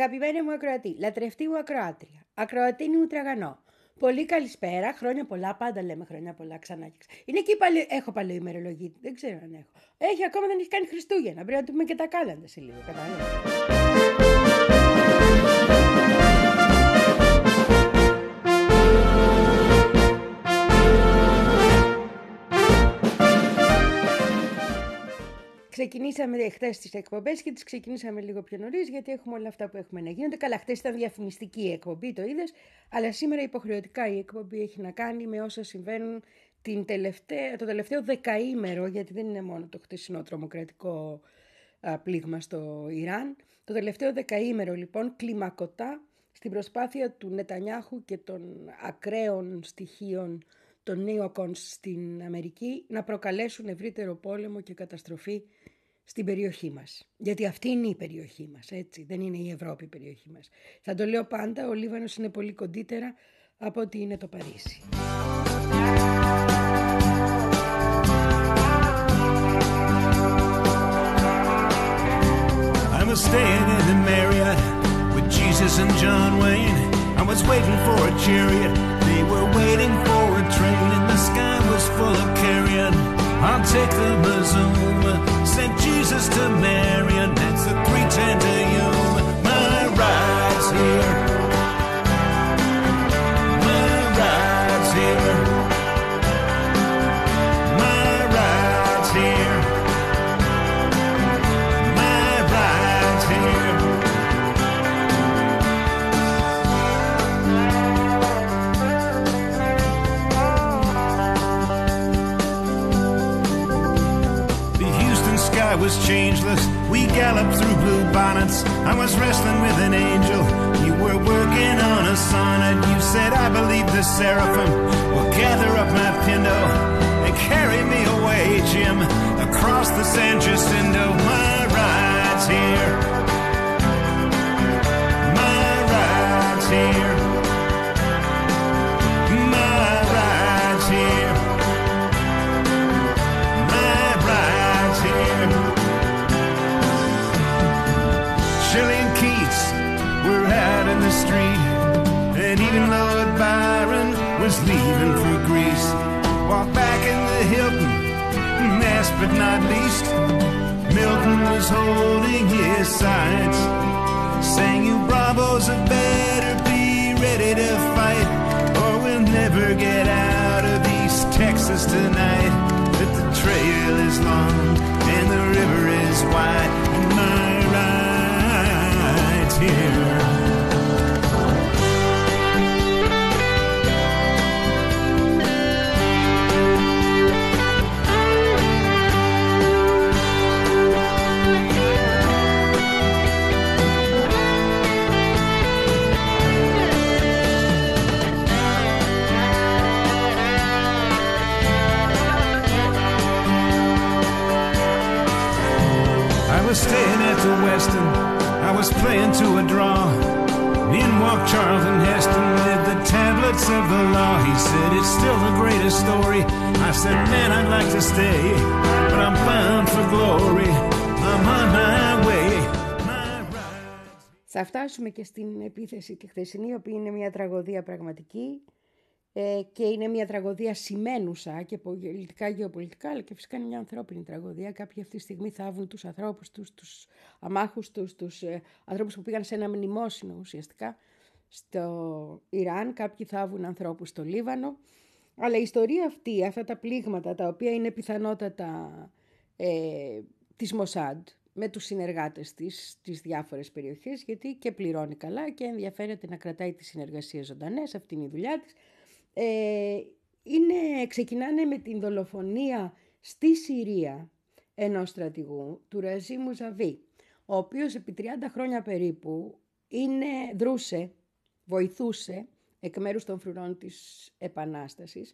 Αγαπημένη μου ακροατή, λατρευτή μου ακροάτρια, ακροατίνη μου τραγανό. Πολύ καλησπέρα, χρόνια πολλά, πάντα λέμε χρόνια πολλά ξανά και ξανά. Είναι εκεί πάλι, έχω πάλι ημερολογή, δεν ξέρω αν έχω. Έχει ακόμα δεν έχει κάνει Χριστούγεννα, πρέπει να του πούμε και τα κάλαντα σε λίγο, κατάλαβα. Ξεκινήσαμε χθες τις εκπομπές και τις ξεκινήσαμε λίγο πιο νωρίς, γιατί έχουμε όλα αυτά που έχουμε να γίνονται. Καλά, χθες ήταν διαφημιστική η εκπομπή, το είδες, αλλά σήμερα υποχρεωτικά η εκπομπή έχει να κάνει με όσα συμβαίνουν την τελευταία, το τελευταίο δεκαήμερο, γιατί δεν είναι μόνο το χτεσινό τρομοκρατικό α, πλήγμα στο Ιράν. Το τελευταίο δεκαήμερο λοιπόν κλιμακωτά στην προσπάθεια του Νετανιάχου και των ακραίων στοιχείων των νέων στην Αμερική να προκαλέσουν ευρύτερο πόλεμο και καταστροφή στην περιοχή μας. Γιατί αυτή είναι η περιοχή μας, έτσι. Δεν είναι η Ευρώπη η περιοχή μας. Θα το λέω πάντα, ο Λίβανος είναι πολύ κοντύτερα από ότι είναι το Παρίσι. I was staying in the Marriott with Jesus and John Wayne. I was waiting for a chariot. They were waiting for a train, and the sky was full of carrion. I'll take the Mazoom. Sent Jesus to Mary, staying at the Westin. I was playing to a draw. In walked Charlton Heston with the tablets of the law. He said, It's still the greatest story. I said, Man, I'd like to stay, but I'm bound for glory. I'm on my way. My ride. Θα φτάσουμε και στην επίθεση τη χθεσινή, η οποία είναι μια τραγωδία πραγματική ε, και είναι μια τραγωδία σημαίνουσα και πολιτικά, γεωπολιτικά, αλλά και φυσικά είναι μια ανθρώπινη τραγωδία. Κάποιοι αυτή τη στιγμή θάβουν τους ανθρώπους τους, τους αμάχους τους, τους ε, ανθρώπους που πήγαν σε ένα μνημόσυνο ουσιαστικά στο Ιράν, κάποιοι θάβουν ανθρώπους στο Λίβανο. Αλλά η ιστορία αυτή, αυτά τα πλήγματα, τα οποία είναι πιθανότατα ε, της Μοσάντ, με τους συνεργάτες της στις διάφορες περιοχές, γιατί και πληρώνει καλά και ενδιαφέρεται να κρατάει τις συνεργασίες ζωντανές, αυτή είναι η δουλειά της. Ε, είναι, ξεκινάνε με την δολοφονία στη Συρία ενός στρατηγού, του Ραζίμου Ζαβί, ο οποίος επί 30 χρόνια περίπου είναι, δρούσε, βοηθούσε εκ μέρους των φρουρών της Επανάστασης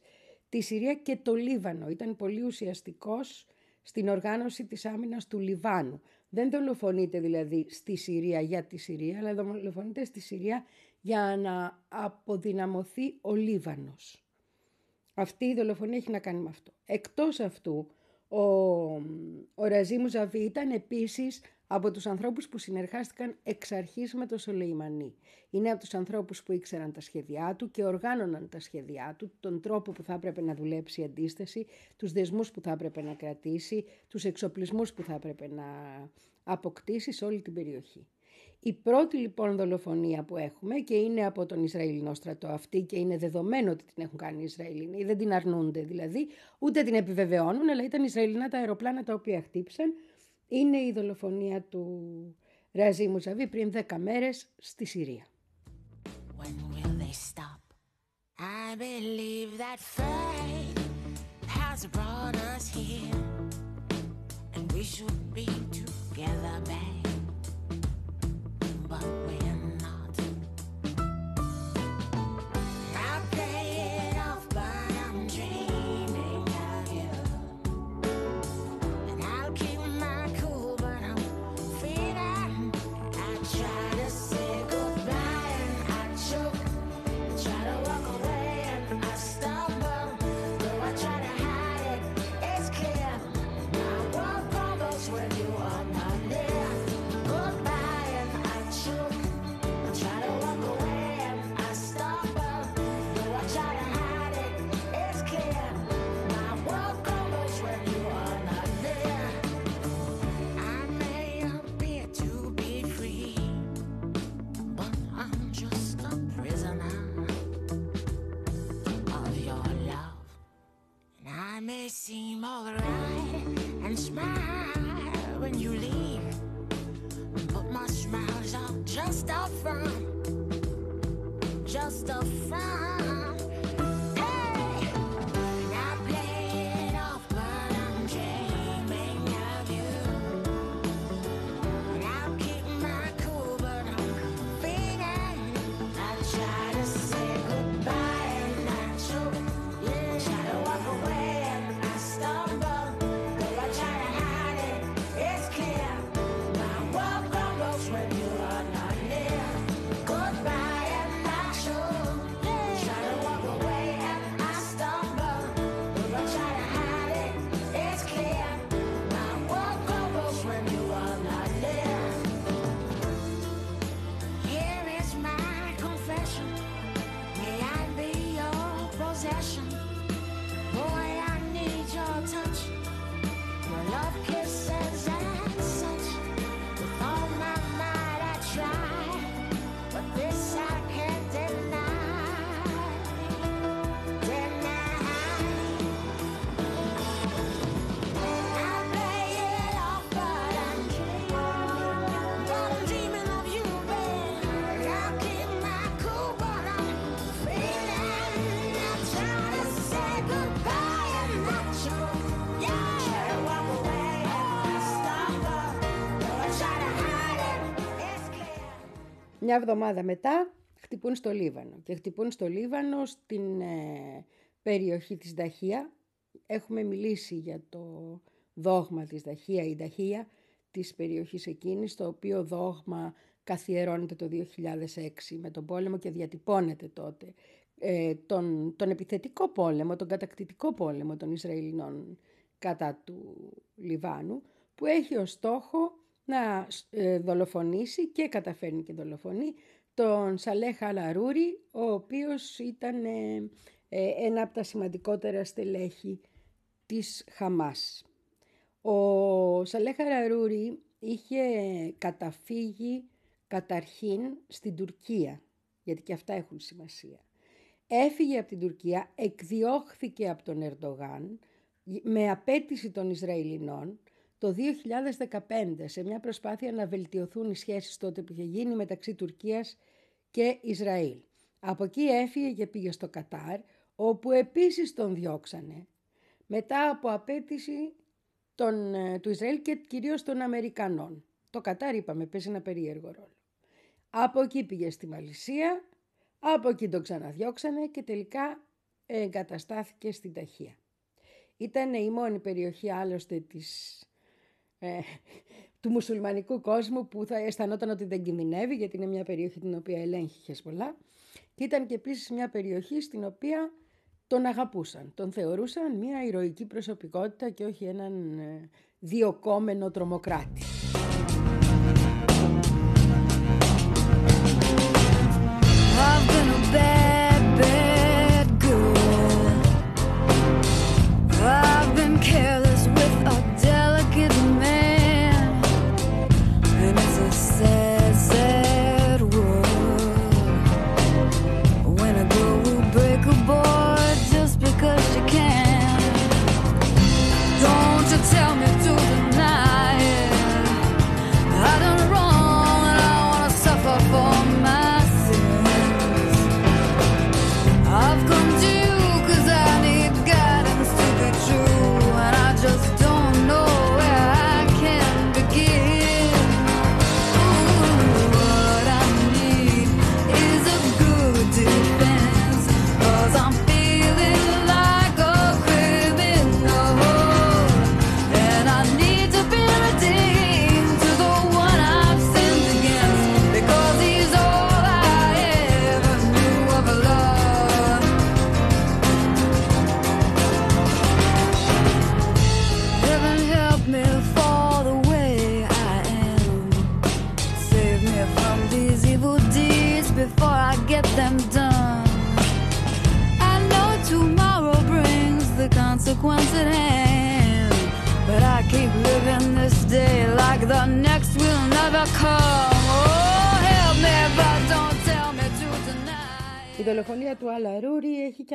τη Συρία και το Λίβανο. Ήταν πολύ ουσιαστικός στην οργάνωση της άμυνας του Λιβάνου. Δεν δολοφονείται δηλαδή στη Συρία για τη Συρία, αλλά δολοφονείται στη Συρία για να αποδυναμωθεί ο Λίβανος. Αυτή η δολοφονία έχει να κάνει με αυτό. Εκτός αυτού, ο, ο Ραζίμου Ζαβί ήταν επίσης από τους ανθρώπους που συνεργάστηκαν εξ αρχής με το Σολεϊμανί. Είναι από τους ανθρώπους που ήξεραν τα σχέδιά του και οργάνωναν τα σχέδιά του, τον τρόπο που θα έπρεπε να δουλέψει η αντίσταση, τους δεσμούς που θα έπρεπε να κρατήσει, τους εξοπλισμούς που θα έπρεπε να αποκτήσει σε όλη την περιοχή. Η πρώτη λοιπόν δολοφονία που έχουμε και είναι από τον Ισραηλινό στρατό αυτή και είναι δεδομένο ότι την έχουν κάνει οι Ισραηλινοί, δεν την αρνούνται δηλαδή, ούτε την επιβεβαιώνουν, αλλά ήταν Ισραηλινά τα αεροπλάνα τα οποία χτύπησαν. Είναι η δολοφονία του Ραζί Μουζαβή πριν 10 μέρες στη Συρία. I believe that fate has brought us here and we should be together, babe. but we seem alright and smile when you leave. But my smiles are just a front, just a front. Μια εβδομάδα μετά χτυπούν στο Λίβανο και χτυπούν στο Λίβανο στην ε, περιοχή της Δαχία. Έχουμε μιλήσει για το δόγμα της Δαχία ή Δαχία της περιοχής εκείνης, το οποίο δόγμα καθιερώνεται το 2006 με τον πόλεμο και διατυπώνεται τότε ε, τον, τον επιθετικό πόλεμο, τον κατακτητικό πόλεμο των Ισραηλινών κατά του Λιβάνου, που έχει ως στόχο να ε, δολοφονήσει και καταφέρνει και δολοφονεί τον Σαλέχα Αλαρούρη, ο οποίος ήταν ε, ε, ένα από τα σημαντικότερα στελέχη της Χαμάς. Ο Σαλέχα Αλαρούρη είχε καταφύγει καταρχήν στην Τουρκία, γιατί και αυτά έχουν σημασία. Έφυγε από την Τουρκία, εκδιώχθηκε από τον Ερντογάν με απέτηση των Ισραηλινών το 2015 σε μια προσπάθεια να βελτιωθούν οι σχέσεις τότε που είχε γίνει μεταξύ Τουρκίας και Ισραήλ. Από εκεί έφυγε και πήγε στο Κατάρ, όπου επίσης τον διώξανε, μετά από απέτηση των, ε, του Ισραήλ και κυρίως των Αμερικανών. Το Κατάρ, είπαμε, παίζει ένα περίεργο ρόλο. Από εκεί πήγε στη Μαλισία, από εκεί τον ξαναδιώξανε και τελικά εγκαταστάθηκε στην Ταχεία. Ήταν η μόνη περιοχή άλλωστε της ε, του μουσουλμανικού κόσμου που θα αισθανόταν ότι δεν κινδυνεύει γιατί είναι μια περιοχή την οποία ελέγχεις Χεσμολά και ήταν και επίσης μια περιοχή στην οποία τον αγαπούσαν, τον θεωρούσαν μια ηρωική προσωπικότητα και όχι έναν ε, διοκόμενο τρομοκράτη.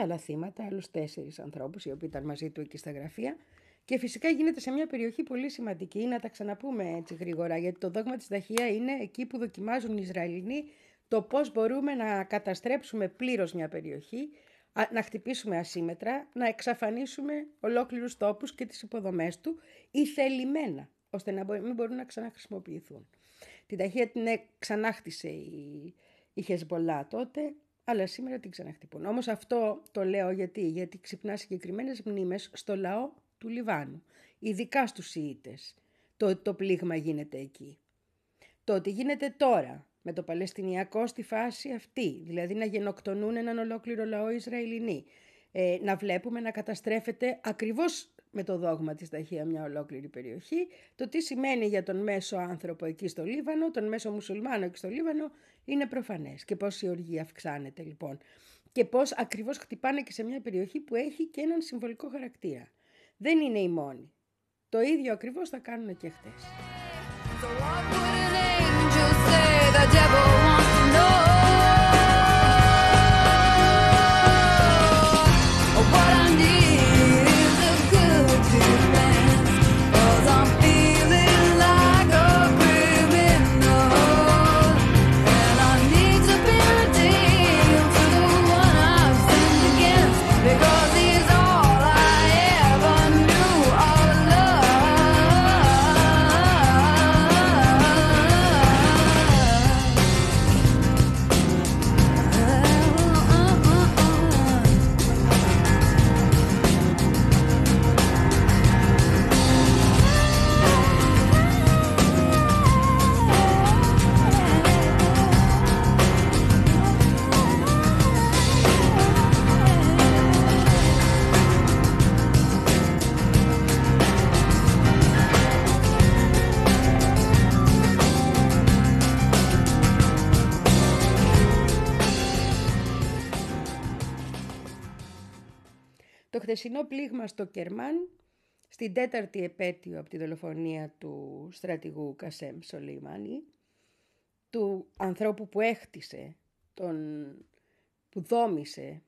Άλλα θύματα, άλλους τέσσερις ανθρώπους οι οποίοι ήταν μαζί του εκεί στα γραφεία. Και φυσικά γίνεται σε μια περιοχή πολύ σημαντική, να τα ξαναπούμε έτσι γρήγορα, γιατί το δόγμα της Δαχία είναι εκεί που δοκιμάζουν οι Ισραηλινοί το πώς μπορούμε να καταστρέψουμε πλήρως μια περιοχή, να χτυπήσουμε ασύμετρα, να εξαφανίσουμε ολόκληρους τόπους και τις υποδομές του ή θελημένα, ώστε να μην μπορούν να ξαναχρησιμοποιηθούν. Την ταχεία την ξανάχτισε η, η Χεσμολά τότε, αλλά σήμερα την ξαναχτυπούν. Όμως αυτό το λέω γιατί, γιατί ξυπνά συγκεκριμένες μνήμες στο λαό του Λιβάνου, ειδικά στους Ιήτες. Το, το πλήγμα γίνεται εκεί. Το ότι γίνεται τώρα, με το Παλαιστινιακό στη φάση αυτή, δηλαδή να γενοκτονούν έναν ολόκληρο λαό Ισραηλινοί, ε, να βλέπουμε να καταστρέφεται ακριβώς με το δόγμα της Ταχεία μια ολόκληρη περιοχή, το τι σημαίνει για τον μέσο άνθρωπο εκεί στο Λίβανο, τον μέσο μουσουλμάνο εκεί στο Λίβανο, είναι προφανές. Και πώς η οργή αυξάνεται λοιπόν. Και πώς ακριβώς χτυπάνε και σε μια περιοχή που έχει και έναν συμβολικό χαρακτήρα. Δεν είναι η μόνη. Το ίδιο ακριβώς θα κάνουν και χτες. Χθεσινό πλήγμα στο Κερμάν, στην τέταρτη επέτειο από τη δολοφονία του στρατηγού Κασέμ Σολεϊμάνη, του ανθρώπου που έχτισε, τον, που δόμησε,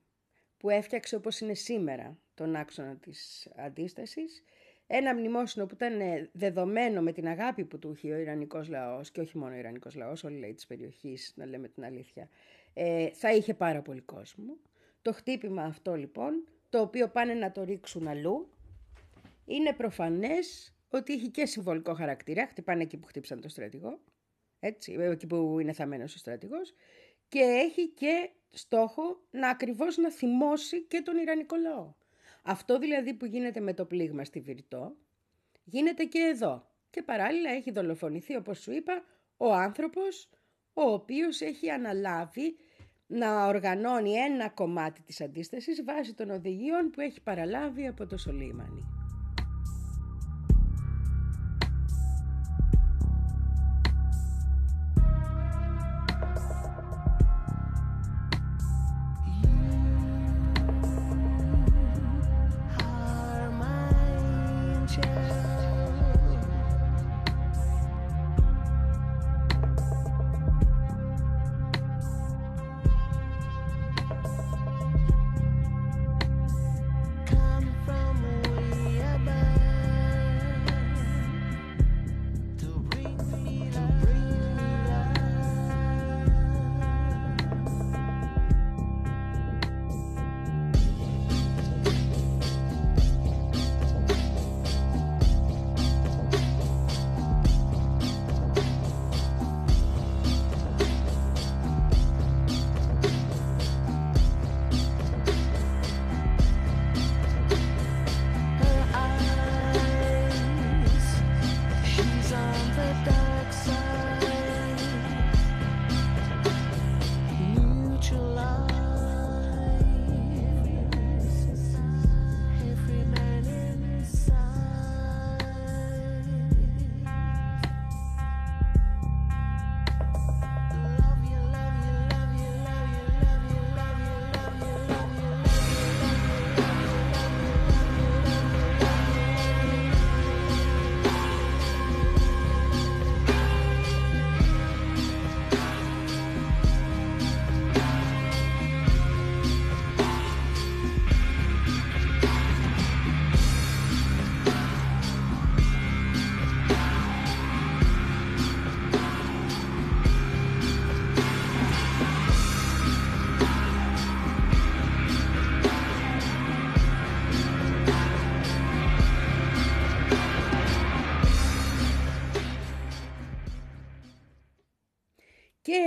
που έφτιαξε όπως είναι σήμερα τον άξονα της αντίστασης, ένα μνημόσυνο που ήταν δεδομένο με την αγάπη που του είχε ο Ιρανικός λαός και όχι μόνο ο Ιρανικός λαός, όλοι λέει της περιοχής, να λέμε την αλήθεια, ε, θα είχε πάρα πολύ κόσμο. Το χτύπημα αυτό λοιπόν το οποίο πάνε να το ρίξουν αλλού, είναι προφανές ότι έχει και συμβολικό χαρακτήρα. Χτυπάνε εκεί που χτύπησαν το στρατηγό, έτσι, εκεί που είναι θαμένος ο στρατηγός, και έχει και στόχο να ακριβώς να θυμώσει και τον Ιρανικό λαό. Αυτό δηλαδή που γίνεται με το πλήγμα στη Βηρητό, γίνεται και εδώ. Και παράλληλα έχει δολοφονηθεί, όπως σου είπα, ο άνθρωπος ο οποίος έχει αναλάβει να οργανώνει ένα κομμάτι της αντίστασης βάσει των οδηγίων που έχει παραλάβει από το Σολίμανι.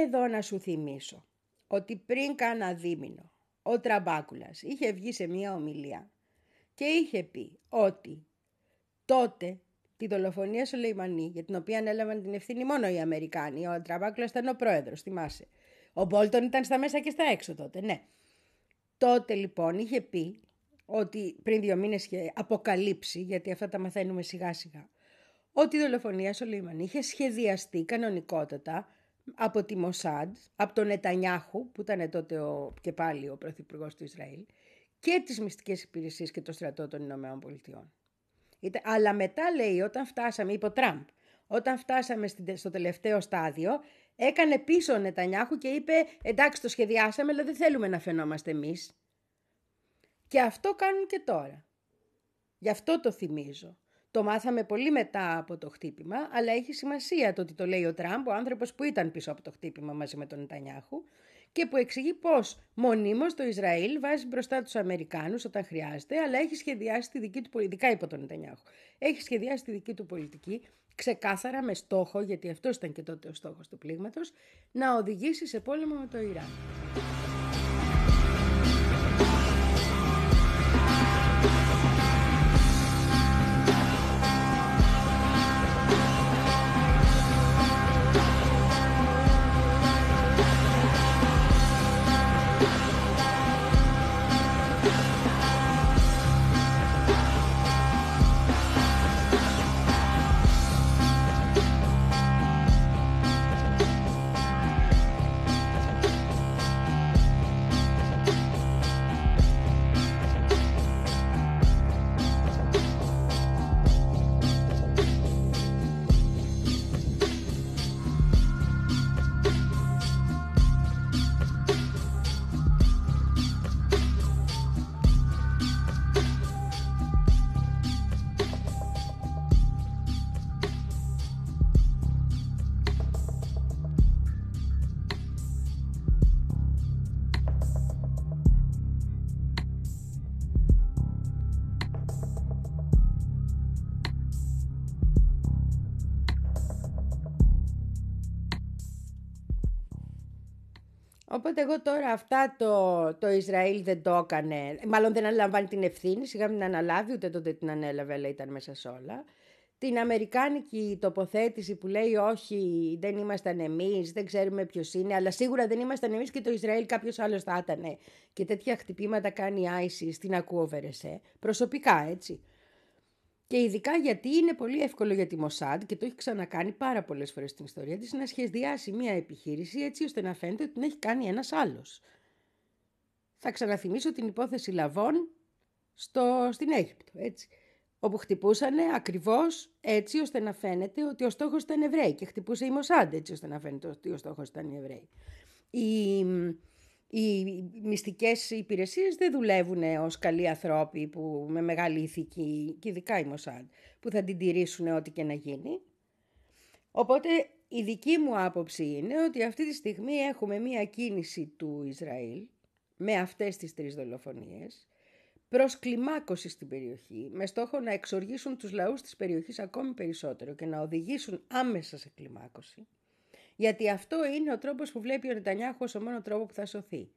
Εδώ να σου θυμίσω ότι πριν κάνα δίμηνο ο Τραμπάκουλας είχε βγει σε μια ομιλία και είχε πει ότι τότε τη δολοφονία στο Λεϊμανί, για την οποία ανέλαβαν την ευθύνη μόνο οι Αμερικάνοι, ο Τραμπάκουλας ήταν ο πρόεδρος, θυμάσαι. Ο Μπόλτον ήταν στα μέσα και στα έξω τότε, ναι. Τότε λοιπόν είχε πει ότι πριν δύο μήνες είχε αποκαλύψει, γιατί αυτά τα μαθαίνουμε σιγά σιγά, ότι η δολοφονία στο Λίμαν είχε σχεδιαστεί κανονικότατα από τη Μοσάντ, από τον Νετανιάχου, που ήταν τότε ο, και πάλι ο πρωθυπουργός του Ισραήλ, και τις μυστικές υπηρεσίες και το στρατό των Ηνωμένων Πολιτειών. Αλλά μετά λέει, όταν φτάσαμε, είπε ο Τραμπ, όταν φτάσαμε στο τελευταίο στάδιο, έκανε πίσω ο Νετανιάχου και είπε εντάξει το σχεδιάσαμε αλλά δεν θέλουμε να φαινόμαστε εμείς. Και αυτό κάνουν και τώρα. Γι' αυτό το θυμίζω. Το μάθαμε πολύ μετά από το χτύπημα, αλλά έχει σημασία το ότι το λέει ο Τραμπ, ο άνθρωπος που ήταν πίσω από το χτύπημα μαζί με τον Νετανιάχου και που εξηγεί πώς μονίμως το Ισραήλ βάζει μπροστά τους Αμερικάνους όταν χρειάζεται, αλλά έχει σχεδιάσει τη δική του πολιτική, υπό τον Νετανιάχου, έχει σχεδιάσει τη δική του πολιτική ξεκάθαρα με στόχο, γιατί αυτός ήταν και τότε ο στόχος του πλήγματος, να οδηγήσει σε πόλεμο με το Ιράν. Οπότε εγώ τώρα αυτά το, το Ισραήλ δεν το έκανε, μάλλον δεν αναλαμβάνει την ευθύνη, σιγά μην αναλάβει, ούτε τότε την ανέλαβε, αλλά ήταν μέσα σε όλα. Την αμερικάνικη τοποθέτηση που λέει όχι δεν ήμασταν εμείς, δεν ξέρουμε ποιος είναι, αλλά σίγουρα δεν ήμασταν εμείς και το Ισραήλ κάποιος άλλος θα ήταν. Και τέτοια χτυπήματα κάνει η ISIS, την ακούω Βερεσέ, προσωπικά έτσι. Και ειδικά γιατί είναι πολύ εύκολο για τη Μοσάντ και το έχει ξανακάνει πάρα πολλές φορές στην ιστορία της να σχεδιάσει μια επιχείρηση έτσι ώστε να φαίνεται ότι την έχει κάνει ένας άλλος. Θα ξαναθυμίσω την υπόθεση Λαβών στο, στην Αίγυπτο, έτσι, όπου χτυπούσανε ακριβώς έτσι ώστε να φαίνεται ότι ο στόχος ήταν Εβραίοι και χτυπούσε η Μοσάντ έτσι ώστε να φαίνεται ότι ο στόχος ήταν οι Εβραίοι. Η, οι μυστικές υπηρεσίες δεν δουλεύουν ως καλοί ανθρώποι που, με μεγάλη ηθική, και ειδικά η Μοσάντ, που θα την τηρήσουν ό,τι και να γίνει. Οπότε η δική μου άποψη είναι ότι αυτή τη στιγμή έχουμε μία κίνηση του Ισραήλ με αυτές τις τρεις δολοφονίες προς κλιμάκωση στην περιοχή με στόχο να εξοργήσουν τους λαούς της περιοχής ακόμη περισσότερο και να οδηγήσουν άμεσα σε κλιμάκωση γιατί αυτό είναι ο τρόπος που βλέπει ο Νετανιάχου ως ο μόνο τρόπο που θα σωθεί.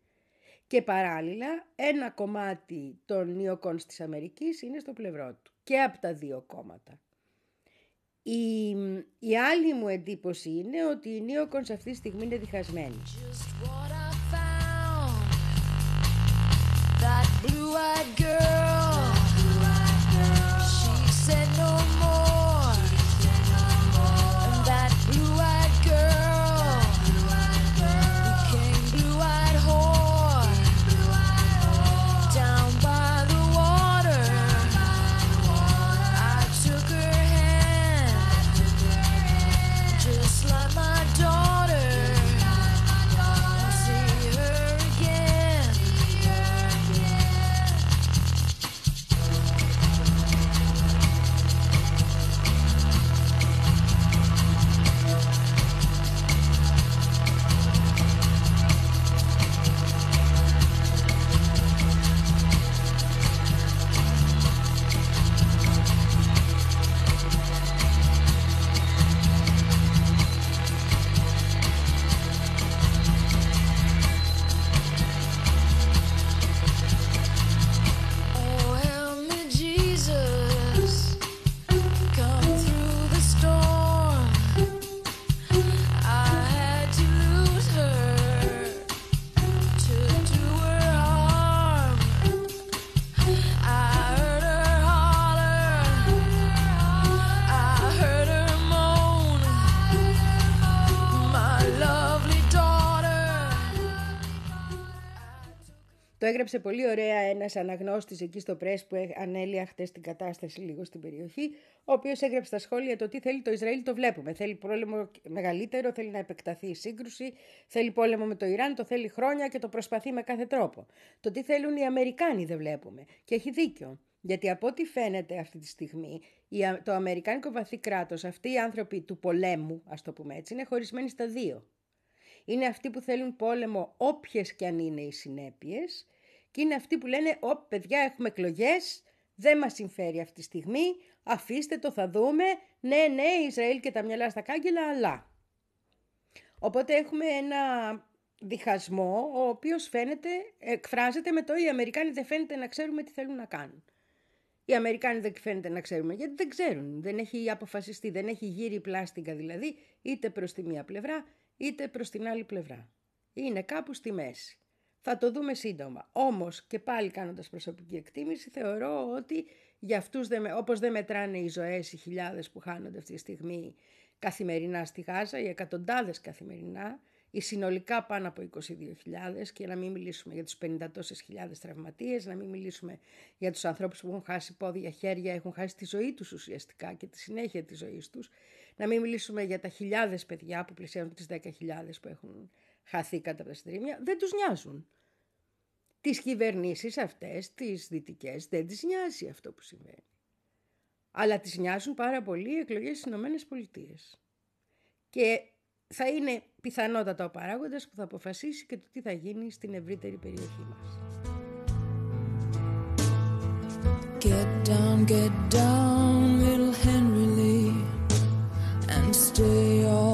Και παράλληλα ένα κομμάτι των νιωκών της Αμερικής είναι στο πλευρό του και από τα δύο κόμματα. Η, άλλη μου εντύπωση είναι ότι οι νιωκόνς αυτή τη στιγμή είναι διχασμένοι. That blue-eyed έγραψε πολύ ωραία ένας αναγνώστης εκεί στο πρέσ που ανέλυα χτες την κατάσταση λίγο στην περιοχή, ο οποίος έγραψε στα σχόλια το τι θέλει το Ισραήλ το βλέπουμε. Θέλει πόλεμο μεγαλύτερο, θέλει να επεκταθεί η σύγκρουση, θέλει πόλεμο με το Ιράν, το θέλει χρόνια και το προσπαθεί με κάθε τρόπο. Το τι θέλουν οι Αμερικάνοι δεν βλέπουμε. Και έχει δίκιο. Γιατί από ό,τι φαίνεται αυτή τη στιγμή, το Αμερικάνικο βαθύ κράτος, αυτοί οι άνθρωποι του πολέμου, ας το πούμε έτσι, είναι χωρισμένοι στα δύο. Είναι αυτοί που θέλουν πόλεμο όποιες και αν είναι οι συνέπειες και είναι αυτοί που λένε «Ω παιδιά έχουμε εκλογές, δεν μας συμφέρει αυτή τη στιγμή, αφήστε το θα δούμε, ναι ναι Ισραήλ και τα μυαλά στα κάγκελα αλλά». Οπότε έχουμε ένα διχασμό ο οποίος φαίνεται, εκφράζεται με το «Οι Αμερικάνοι δεν φαίνεται να ξέρουμε τι θέλουν να κάνουν». Οι Αμερικάνοι δεν φαίνεται να ξέρουμε γιατί δεν ξέρουν. Δεν έχει αποφασιστεί, δεν έχει γύρει πλάστικα δηλαδή είτε προς τη μία πλευρά είτε προς την άλλη πλευρά. Είναι κάπου στη μέση. Θα το δούμε σύντομα. Όμως και πάλι κάνοντας προσωπική εκτίμηση θεωρώ ότι για αυτούς δεν, όπως δεν μετράνε οι ζωές οι χιλιάδες που χάνονται αυτή τη στιγμή καθημερινά στη Γάζα, οι εκατοντάδες καθημερινά, οι συνολικά πάνω από 22.000 και να μην μιλήσουμε για τους 50 τόσες χιλιάδες τραυματίες, να μην μιλήσουμε για τους ανθρώπους που έχουν χάσει πόδια, χέρια, έχουν χάσει τη ζωή τους ουσιαστικά και τη συνέχεια της ζωής τους, να μην μιλήσουμε για τα χιλιάδες παιδιά που πλησιάζουν τις 10.000 που έχουν χαθεί κατά τα συντρίμια, δεν τους νοιάζουν. Τις κυβερνήσεις αυτές, τις δυτικές, δεν τις νοιάζει αυτό που συμβαίνει. Αλλά τις νοιάζουν πάρα πολύ οι εκλογές στις Ηνωμένες Πολιτείες. Και θα είναι πιθανότατα ο παράγοντας που θα αποφασίσει και το τι θα γίνει στην ευρύτερη περιοχή μας. Get down, get down, little Henry Lee, and stay all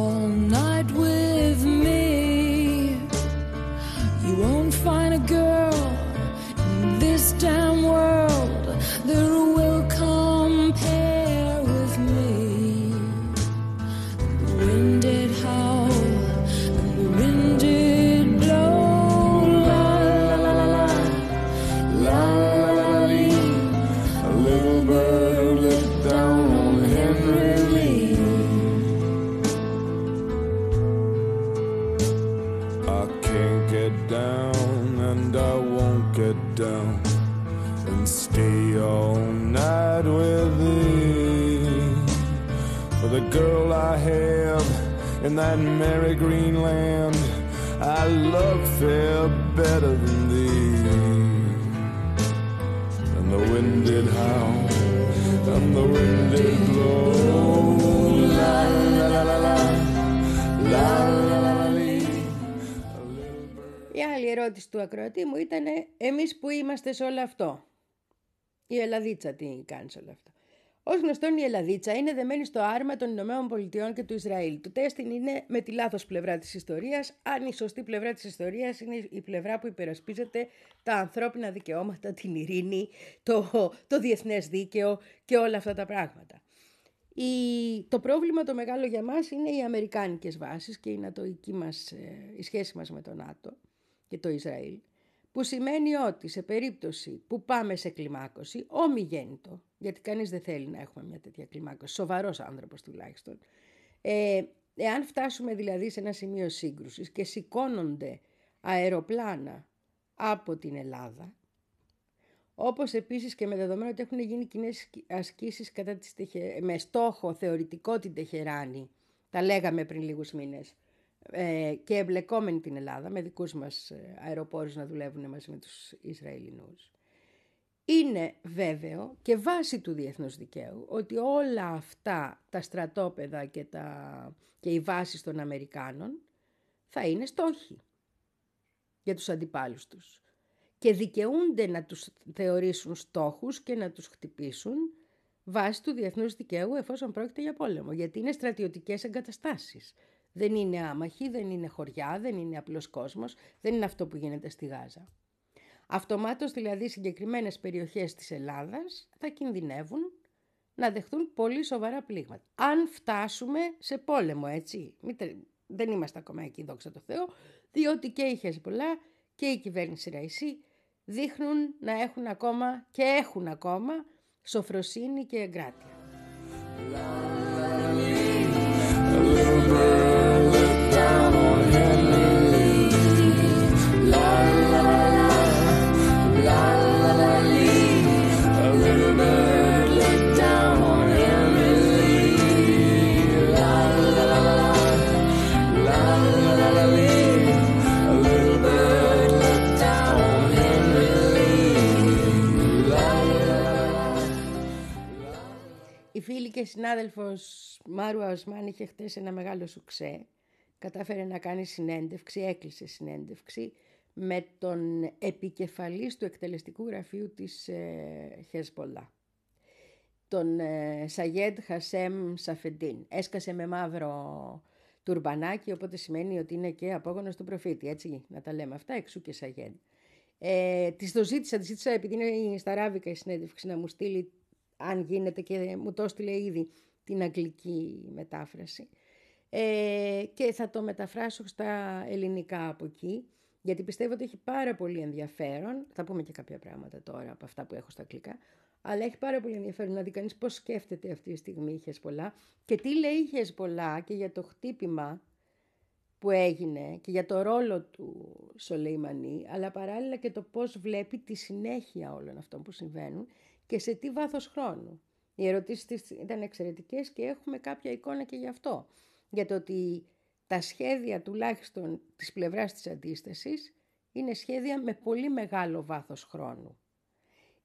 in that merry green land, I love fair better than thee. And the wind did howl and the wind did blow. La la la la la, la la la la lee. Η άλλη ερώτηση του ακροατή μου ήταν εμείς που είμαστε σε όλο αυτό. Η Ελλαδίτσα τι κάνει σε όλο αυτό. Ω γνωστόν η Ελλαδίτσα είναι δεμένη στο άρμα των Ηνωμένων Πολιτειών και του Ισραήλ. Το τέστην είναι με τη λάθος πλευρά της ιστορίας, αν η σωστή πλευρά της ιστορίας είναι η πλευρά που υπερασπίζεται τα ανθρώπινα δικαιώματα, την ειρήνη, το, το διεθνές δίκαιο και όλα αυτά τα πράγματα. Η, το πρόβλημα το μεγάλο για μας είναι οι αμερικάνικες βάσεις και η, νατοική μας, ε, η σχέση μας με το ΝΑΤΟ και το Ισραήλ, που σημαίνει ότι σε περίπτωση που πάμε σε κλιμάκωση, ομιγέννητο, γιατί κανείς δεν θέλει να έχουμε μια τέτοια κλιμάκωση, σοβαρός άνθρωπος τουλάχιστον, ε, εάν φτάσουμε δηλαδή σε ένα σημείο σύγκρουσης και σηκώνονται αεροπλάνα από την Ελλάδα, όπως επίσης και με δεδομένο ότι έχουν γίνει κοινέ ασκήσεις κατά της Τεχε... με στόχο θεωρητικό την Τεχεράνη, τα λέγαμε πριν λίγους μήνες, ε, και εμπλεκόμενη την Ελλάδα, με δικούς μας ε, αεροπόρους να δουλεύουν μαζί με τους Ισραηλινούς. Είναι βέβαιο και βάση του διεθνούς δικαίου ότι όλα αυτά τα στρατόπεδα και, τα, και οι βάσεις των Αμερικάνων θα είναι στόχοι για τους αντιπάλους τους και δικαιούνται να τους θεωρήσουν στόχους και να τους χτυπήσουν βάσει του διεθνούς δικαίου εφόσον πρόκειται για πόλεμο, γιατί είναι στρατιωτικές εγκαταστάσεις. Δεν είναι άμαχοι, δεν είναι χωριά, δεν είναι απλός κόσμος, δεν είναι αυτό που γίνεται στη Γάζα. Αυτομάτως δηλαδή συγκεκριμένες περιοχές της Ελλάδας θα κινδυνεύουν να δεχτούν πολύ σοβαρά πλήγματα. Αν φτάσουμε σε πόλεμο, έτσι, δεν είμαστε ακόμα εκεί, δόξα τω Θεώ, διότι και η Χεσπολά και η κυβέρνηση Ραϊσί δείχνουν να έχουν ακόμα και έχουν ακόμα σοφροσύνη και εγκράτεια. Φίλη και συνάδελφος Μάρου Οσμάν είχε χτες ένα μεγάλο σουξέ. Κατάφερε να κάνει συνέντευξη, έκλεισε συνέντευξη με τον επικεφαλής του εκτελεστικού γραφείου της ε, Χεσπολά. Τον ε, Σαγέντ Χασέμ Σαφεντίν. Έσκασε με μαύρο τουρμπανάκι, οπότε σημαίνει ότι είναι και απόγονος του προφήτη, έτσι, να τα λέμε αυτά, εξού και Σαγέντ. Ε, της το ζήτησα, της ζήτησα επειδή είναι στα αράβικα η συνέντευξη να μου στείλει αν γίνεται και μου το έστειλε ήδη την αγγλική μετάφραση. Ε, και θα το μεταφράσω στα ελληνικά από εκεί, γιατί πιστεύω ότι έχει πάρα πολύ ενδιαφέρον, θα πούμε και κάποια πράγματα τώρα από αυτά που έχω στα αγγλικά, αλλά έχει πάρα πολύ ενδιαφέρον να δει κανείς πώς σκέφτεται αυτή τη στιγμή η Χεσπολά και τι λέει η Χεσπολά και για το χτύπημα που έγινε και για το ρόλο του Σολεϊμανί, αλλά παράλληλα και το πώς βλέπει τη συνέχεια όλων αυτών που συμβαίνουν και σε τι βάθος χρόνου. Οι ερωτήσεις της ήταν εξαιρετικές και έχουμε κάποια εικόνα και γι' αυτό. Για το ότι τα σχέδια τουλάχιστον της πλευράς της αντίστασης είναι σχέδια με πολύ μεγάλο βάθος χρόνου.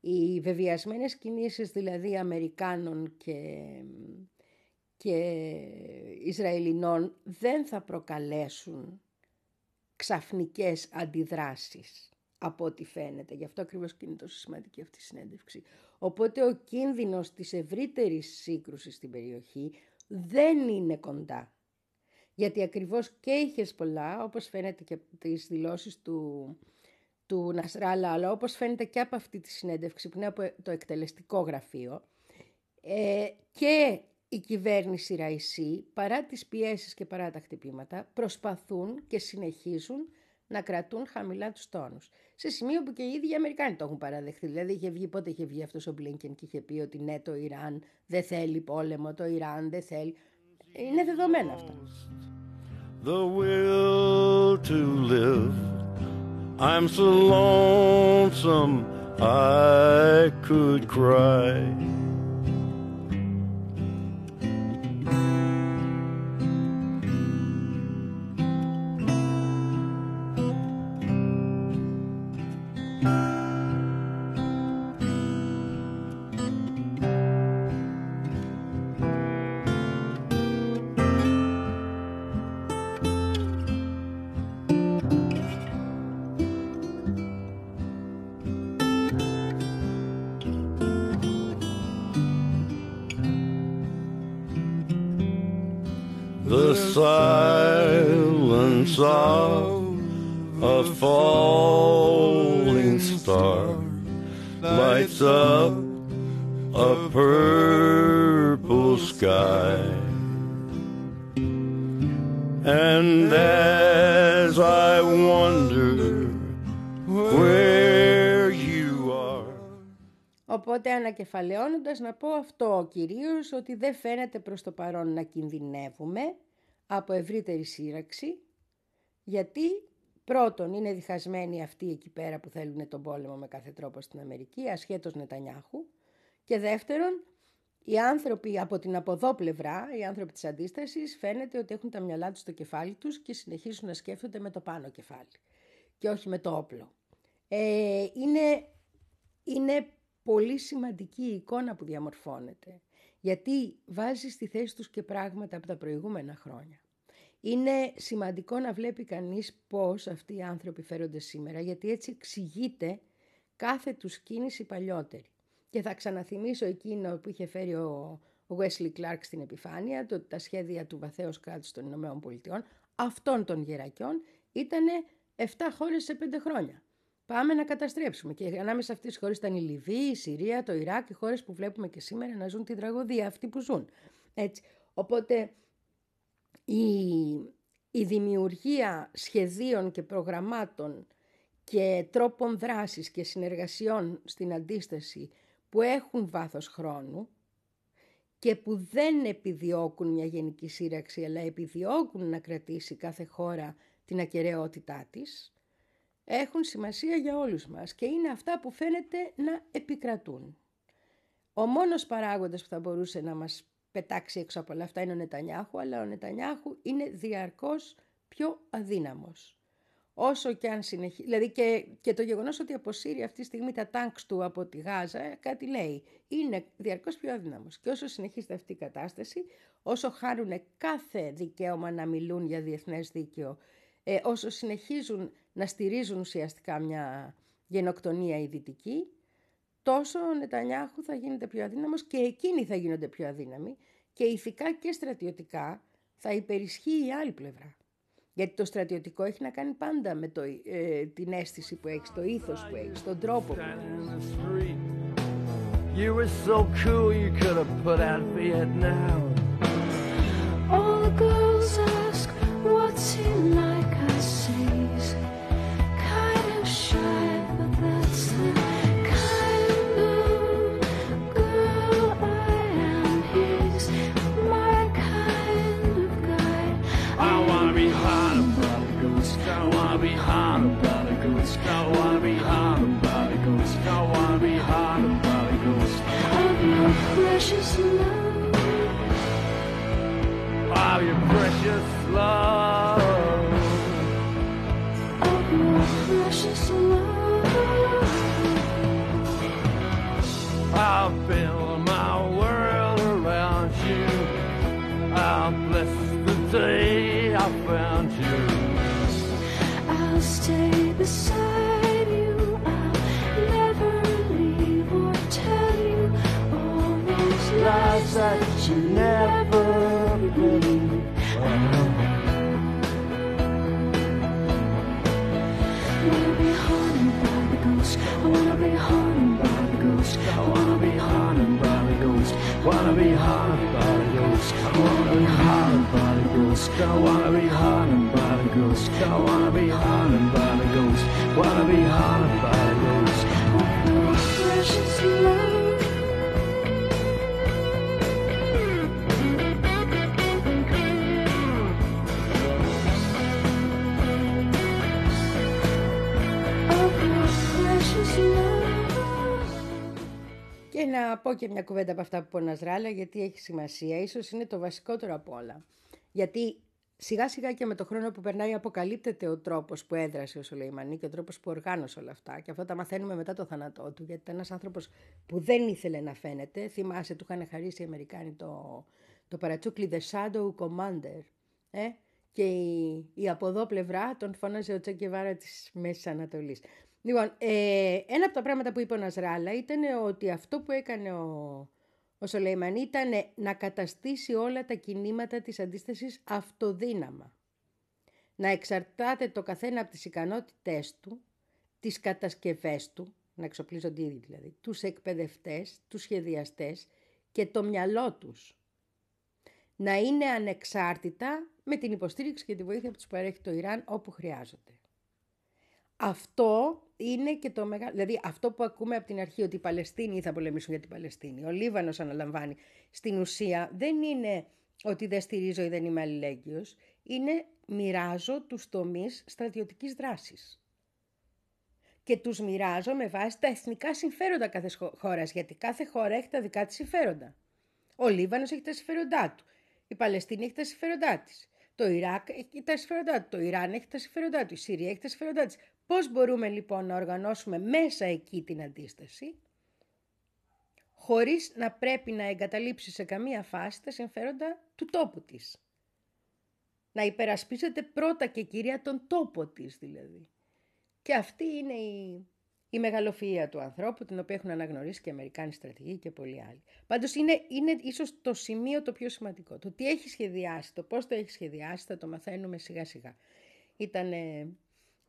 Οι βεβαιασμένες κινήσεις δηλαδή Αμερικάνων και, και Ισραηλινών δεν θα προκαλέσουν ξαφνικές αντιδράσεις από ό,τι φαίνεται. Γι' αυτό ακριβώς και είναι τόσο σημαντική αυτή η συνέντευξη. Οπότε ο κίνδυνος της ευρύτερης σύγκρουσης στην περιοχή δεν είναι κοντά. Γιατί ακριβώς και είχες πολλά, όπως φαίνεται και από τις δηλώσεις του, του Νασράλα, αλλά όπως φαίνεται και από αυτή τη συνέντευξη που είναι από το εκτελεστικό γραφείο, ε, και η κυβέρνηση Ραϊσί, παρά τις πιέσεις και παρά τα χτυπήματα, προσπαθούν και συνεχίζουν να κρατούν χαμηλά τους τόνους. Σε σημείο που και οι ίδιοι οι Αμερικάνοι το έχουν παραδεχθεί. Δηλαδή είχε βγει, πότε είχε βγει αυτός ο Μπλίνκεν και είχε πει ότι ναι το Ιράν δεν θέλει πόλεμο, το Ιράν δεν θέλει. Είναι δεδομένα αυτά. The will to live I'm so lonesome I could cry ανακεφαλαιώνοντας να πω αυτό κυρίως ότι δεν φαίνεται προς το παρόν να κινδυνεύουμε από ευρύτερη σύραξη, γιατί πρώτον είναι διχασμένοι αυτοί εκεί πέρα που θέλουν τον πόλεμο με κάθε τρόπο στην Αμερική, ασχέτως Νετανιάχου, και δεύτερον, οι άνθρωποι από την αποδό πλευρά, οι άνθρωποι της αντίστασης, φαίνεται ότι έχουν τα μυαλά τους στο κεφάλι τους και συνεχίζουν να σκέφτονται με το πάνω κεφάλι και όχι με το όπλο. Ε, είναι, είναι πολύ σημαντική η εικόνα που διαμορφώνεται γιατί βάζει στη θέση τους και πράγματα από τα προηγούμενα χρόνια. Είναι σημαντικό να βλέπει κανείς πώς αυτοί οι άνθρωποι φέρονται σήμερα, γιατί έτσι εξηγείται κάθε τους κίνηση παλιότερη. Και θα ξαναθυμίσω εκείνο που είχε φέρει ο, Wesley Clark στην επιφάνεια, το, τα σχέδια του βαθέως κράτους των Ηνωμένων Πολιτειών, αυτών των γερακιών, ήταν 7 χώρες σε 5 χρόνια πάμε να καταστρέψουμε. Και ανάμεσα σε αυτές τις χώρες ήταν η Λιβύη, η Συρία, το Ιράκ, οι χώρες που βλέπουμε και σήμερα να ζουν την τραγωδία, αυτοί που ζουν. Έτσι. Οπότε η, η δημιουργία σχεδίων και προγραμμάτων και τρόπων δράσης και συνεργασιών στην αντίσταση που έχουν βάθος χρόνου και που δεν επιδιώκουν μια γενική σύραξη αλλά επιδιώκουν να κρατήσει κάθε χώρα την ακαιρεότητά της, έχουν σημασία για όλους μας και είναι αυτά που φαίνεται να επικρατούν. Ο μόνος παράγοντας που θα μπορούσε να μας πετάξει έξω από όλα αυτά είναι ο Νετανιάχου, αλλά ο Νετανιάχου είναι διαρκώς πιο αδύναμος. όσο και αν συνεχίσει, δηλαδή και, και το γεγονός ότι αποσύρει αυτή τη στιγμή τα τάγκς του από τη Γάζα, κάτι λέει, είναι διαρκώς πιο αδύναμος. Και όσο συνεχίζεται αυτή η κατάσταση, όσο χάρουν κάθε δικαίωμα να μιλούν για διεθνές δίκαιο, ε, όσο συνεχίζουν να στηρίζουν ουσιαστικά μια γενοκτονία η δυτική, τόσο ο Νετανιάχου θα γίνεται πιο αδύναμος και εκείνοι θα γίνονται πιο αδύναμοι και ηθικά και στρατιωτικά θα υπερισχύει η άλλη πλευρά. Γιατί το στρατιωτικό έχει να κάνει πάντα με το, ε, την αίσθηση που έχεις, το ήθος που έχεις, τον τρόπο που έχεις. You were so cool you could have put out Vietnam. ask no one. I wanna be haunted by the ghost. I wanna be haunted by the ghost. Wanna be haunted by the ghost. Oh, precious love. of your precious love. Και να πω και μια κουβέντα από αυτά που πω Ράλα, γιατί έχει σημασία. Ίσως είναι το βασικότερο από όλα. Γιατί σιγά σιγά και με το χρόνο που περνάει αποκαλύπτεται ο τρόπος που έδρασε ο Σολεϊμανί και ο τρόπος που οργάνωσε όλα αυτά. Και αυτό τα μαθαίνουμε μετά το θάνατό του, γιατί ήταν ένας άνθρωπος που δεν ήθελε να φαίνεται. Θυμάσαι, του είχαν χαρίσει οι Αμερικάνοι το, το παρατσούκλι The Shadow Commander. Ε; Και η, η από εδώ πλευρά τον φώναζε ο Τσεκεβάρα της Μέσης Ανατολής. Λοιπόν, ε, ένα από τα πράγματα που είπε ο Νασράλα ήταν ότι αυτό που έκανε ο, ο Σολεϊμανί ήταν να καταστήσει όλα τα κινήματα της αντίστασης αυτοδύναμα. Να εξαρτάται το καθένα από τις ικανότητές του, τις κατασκευές του, να εξοπλίζονται ήδη δηλαδή, τους εκπαιδευτές, τους σχεδιαστές και το μυαλό τους. Να είναι ανεξάρτητα με την υποστήριξη και τη βοήθεια που τους παρέχει το Ιράν όπου χρειάζονται. Αυτό είναι και το μεγάλο. Δηλαδή, αυτό που ακούμε από την αρχή, ότι οι Παλαιστίνοι θα πολεμήσουν για την Παλαιστίνη. Ο Λίβανος αναλαμβάνει. Στην ουσία δεν είναι ότι δεν στηρίζω ή δεν είμαι αλληλέγγυος. Είναι μοιράζω τους τομείς στρατιωτικής δράσης. Και τους μοιράζω με βάση τα εθνικά συμφέροντα κάθε χώρας, γιατί κάθε χώρα έχει τα δικά της συμφέροντα. Ο Λίβανος έχει τα συμφέροντά του. Η Παλαιστίνη έχει τα συμφέροντά της. Το Ιράκ έχει τα συμφέροντά του. Το Ιράν έχει τα συμφέροντά του. Η Συρία έχει τα συμφέροντά της. Πώς μπορούμε λοιπόν να οργανώσουμε μέσα εκεί την αντίσταση, χωρίς να πρέπει να εγκαταλείψεις σε καμία φάση τα συμφέροντα του τόπου της. Να υπερασπίζεται πρώτα και κυρία τον τόπο της δηλαδή. Και αυτή είναι η, η μεγαλοφυΐα του ανθρώπου, την οποία έχουν αναγνωρίσει και οι Αμερικάνοι στρατηγοί και πολλοί άλλοι. Πάντως είναι, είναι ίσως το σημείο το πιο σημαντικό. Το τι έχει σχεδιάσει, το πώς το έχει σχεδιάσει, θα το μαθαίνουμε σιγά σιγά. Ήταν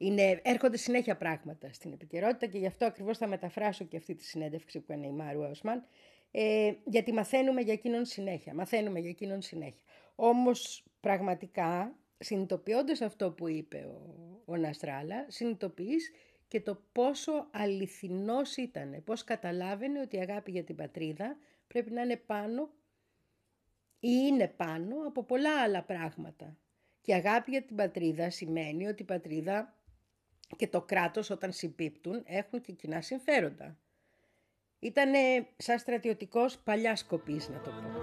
είναι, έρχονται συνέχεια πράγματα στην επικαιρότητα και γι' αυτό ακριβώς θα μεταφράσω και αυτή τη συνέντευξη που είναι η Μάρου Όσμαν, ε, γιατί μαθαίνουμε για εκείνον συνέχεια, μαθαίνουμε για εκείνον συνέχεια. Όμως πραγματικά, συνειδητοποιώντας αυτό που είπε ο, ο Ναστράλα, συνειδητοποιείς και το πόσο αληθινός ήταν, πώς καταλάβαινε ότι η αγάπη για την πατρίδα πρέπει να είναι πάνω ή είναι πάνω από πολλά άλλα πράγματα. Και αγάπη για την πατρίδα σημαίνει ότι η πατρίδα και το κράτος όταν συμπίπτουν έχουν και κοινά συμφέροντα. Ήτανε σαν στρατιωτικός παλιάς σκοπής να το πω.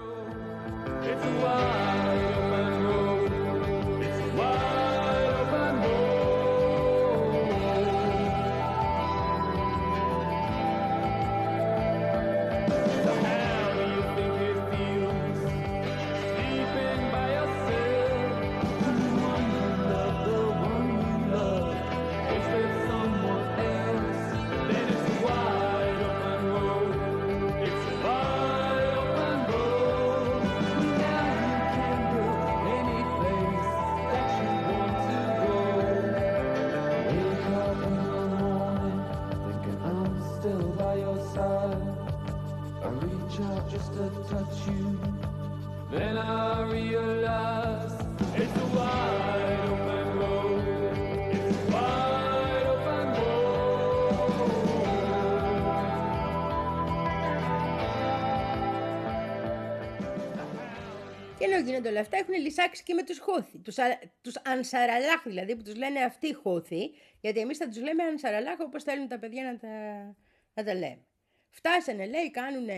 Όλα αυτά, έχουν λυσάξει και με τους Χούθη. Τους, α- τους Ανσαραλάχ δηλαδή, που τους λένε αυτοί Χούθη, γιατί εμείς θα τους λέμε Ανσαραλάχ όπως θέλουν τα παιδιά να τα, να τα λέμε. Φτάσανε, λέει, κάνουν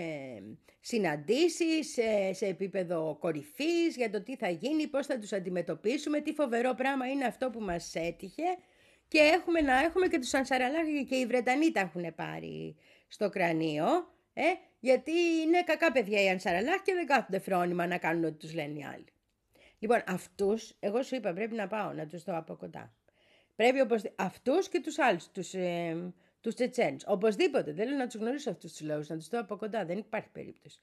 συναντήσεις σε, σε επίπεδο κορυφής για το τι θα γίνει, πώς θα τους αντιμετωπίσουμε, τι φοβερό πράγμα είναι αυτό που μας έτυχε και έχουμε να έχουμε και τους Ανσαραλάχ και οι Βρετανοί τα έχουν πάρει στο κρανίο, ε, γιατί είναι κακά παιδιά οι Ανσαραλάχ και δεν κάθονται φρόνημα να κάνουν ό,τι τους λένε οι άλλοι. Λοιπόν, αυτούς, εγώ σου είπα, πρέπει να πάω να τους δω από κοντά. Πρέπει οπωσδήποτε, αυτούς και τους άλλους, τους, ε, τους Τσετσένους. Οπωσδήποτε, θέλω να τους γνωρίσω αυτούς τους λόγους, να τους δω από κοντά, δεν υπάρχει περίπτωση.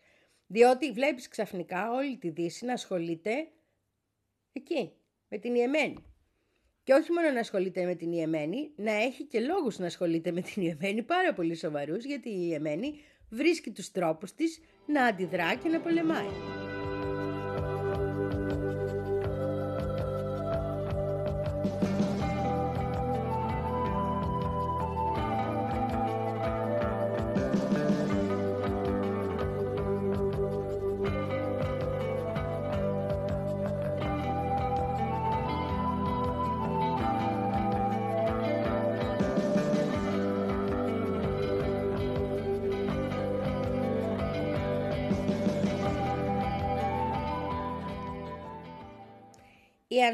Διότι βλέπεις ξαφνικά όλη τη Δύση να ασχολείται εκεί, με την Ιεμένη. Και όχι μόνο να ασχολείται με την Ιεμένη, να έχει και λόγους να ασχολείται με την Ιεμένη πάρα πολύ σοβαρούς, γιατί η Ιεμένη βρίσκει τους τρόπους της να αντιδρά και να πολεμάει.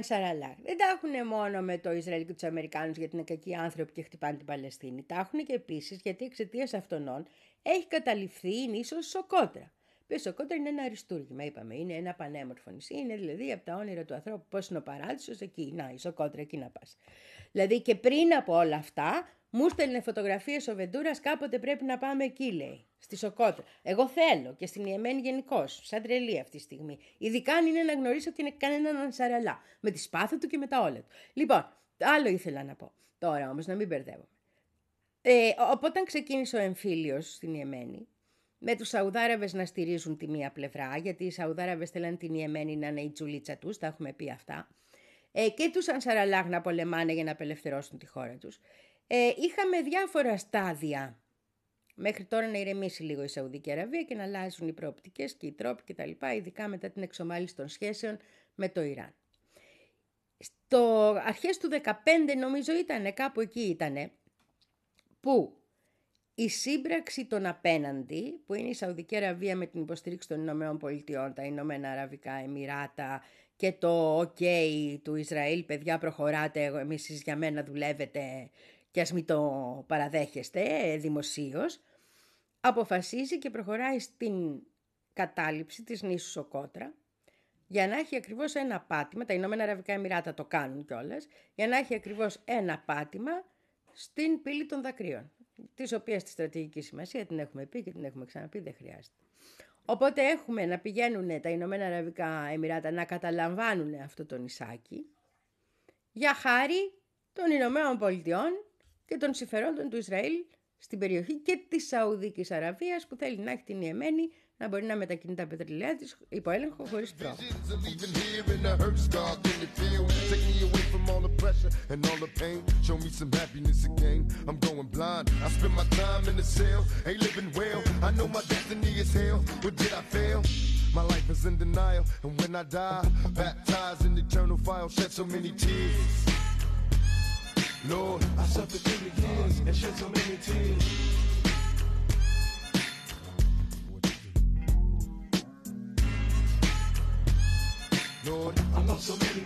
Οι Ανσαραλάχ δεν τα έχουν μόνο με το Ισραήλ και τους Αμερικάνους γιατί είναι κακοί άνθρωποι και χτυπάνε την Παλαιστίνη. Τα έχουν και επίσης γιατί εξαιτίας αυτών έχει καταληφθεί η νήσο Σοκότρα. Που η Σοκότρα είναι ένα αριστούργημα, είπαμε. Είναι ένα πανέμορφο νησί. Είναι δηλαδή από τα όνειρα του ανθρώπου. Πώς είναι ο παράδεισος εκεί. Να, η Σοκότρα, εκεί να πας. Δηλαδή και πριν από όλα αυτά, μου στέλνε φωτογραφίες ο Βεντούρας. Κάποτε πρέπει να πάμε εκεί, λέει. Στη Σοκότρα. Εγώ θέλω και στην Ιεμένη γενικώ. Σαν τρελή αυτή τη στιγμή. Ειδικά αν είναι να γνωρίσω και κανέναν Ανσαραλά. Με τη σπάθα του και με τα όλα του. Λοιπόν, άλλο ήθελα να πω. Τώρα όμως, να μην μπερδεύομαι. Ε, οπότε ξεκίνησε ο εμφύλιος στην Ιεμένη, με τους Σαουδάραβες να στηρίζουν τη μία πλευρά, γιατί οι Σαουδάραβες θέλαν την Ιεμένη να είναι η τζουλίτσα τους, τα έχουμε πει αυτά, ε, και τους Ανσαραλάχ να πολεμάνε για να απελευθερώσουν τη χώρα τους. Ε, είχαμε διάφορα στάδια μέχρι τώρα να ηρεμήσει λίγο η Σαουδική Αραβία και να αλλάζουν οι προοπτικές και οι τρόποι κτλ, ειδικά μετά την εξομάλυση των σχέσεων με το Ιράν. Στο αρχές του 15 νομίζω ήταν, κάπου εκεί ήτανε, που η σύμπραξη των απέναντι, που είναι η Σαουδική Αραβία με την υποστήριξη των Ηνωμένων Πολιτειών, τα Ηνωμένα Αραβικά Εμμυράτα και το OK του Ισραήλ, παιδιά προχωράτε, εγώ- εμείς εσείς για μένα δουλεύετε και ας μην το παραδέχεστε ε, δημοσίως, αποφασίζει και προχωράει στην κατάληψη της νήσου Σοκότρα, για να έχει ακριβώς ένα πάτημα, τα Ηνωμένα Αραβικά Εμμυράτα το κάνουν κιόλας, για να έχει ακριβώς ένα πάτημα στην πύλη των δακρύων, της οποίας τη στρατηγική σημασία την έχουμε πει και την έχουμε ξαναπεί, δεν χρειάζεται. Οπότε έχουμε να πηγαίνουν τα Ηνωμένα Αραβικά Εμμυράτα να καταλαμβάνουν αυτό το νησάκι για χάρη των Ηνωμένων Πολιτειών και των συμφερόντων του Ισραήλ στην περιοχή και της Σαουδικής Αραβίας που θέλει να έχει την Ιεμένη να μπορεί να μετακινεί τα πετρελαία της υπό έλεγχο χωρίς πρόβλημα. My life is in denial, and when I die, baptized in eternal so many tears. Lord, I suffered through the years and shed so many tears. Lord, I lost so many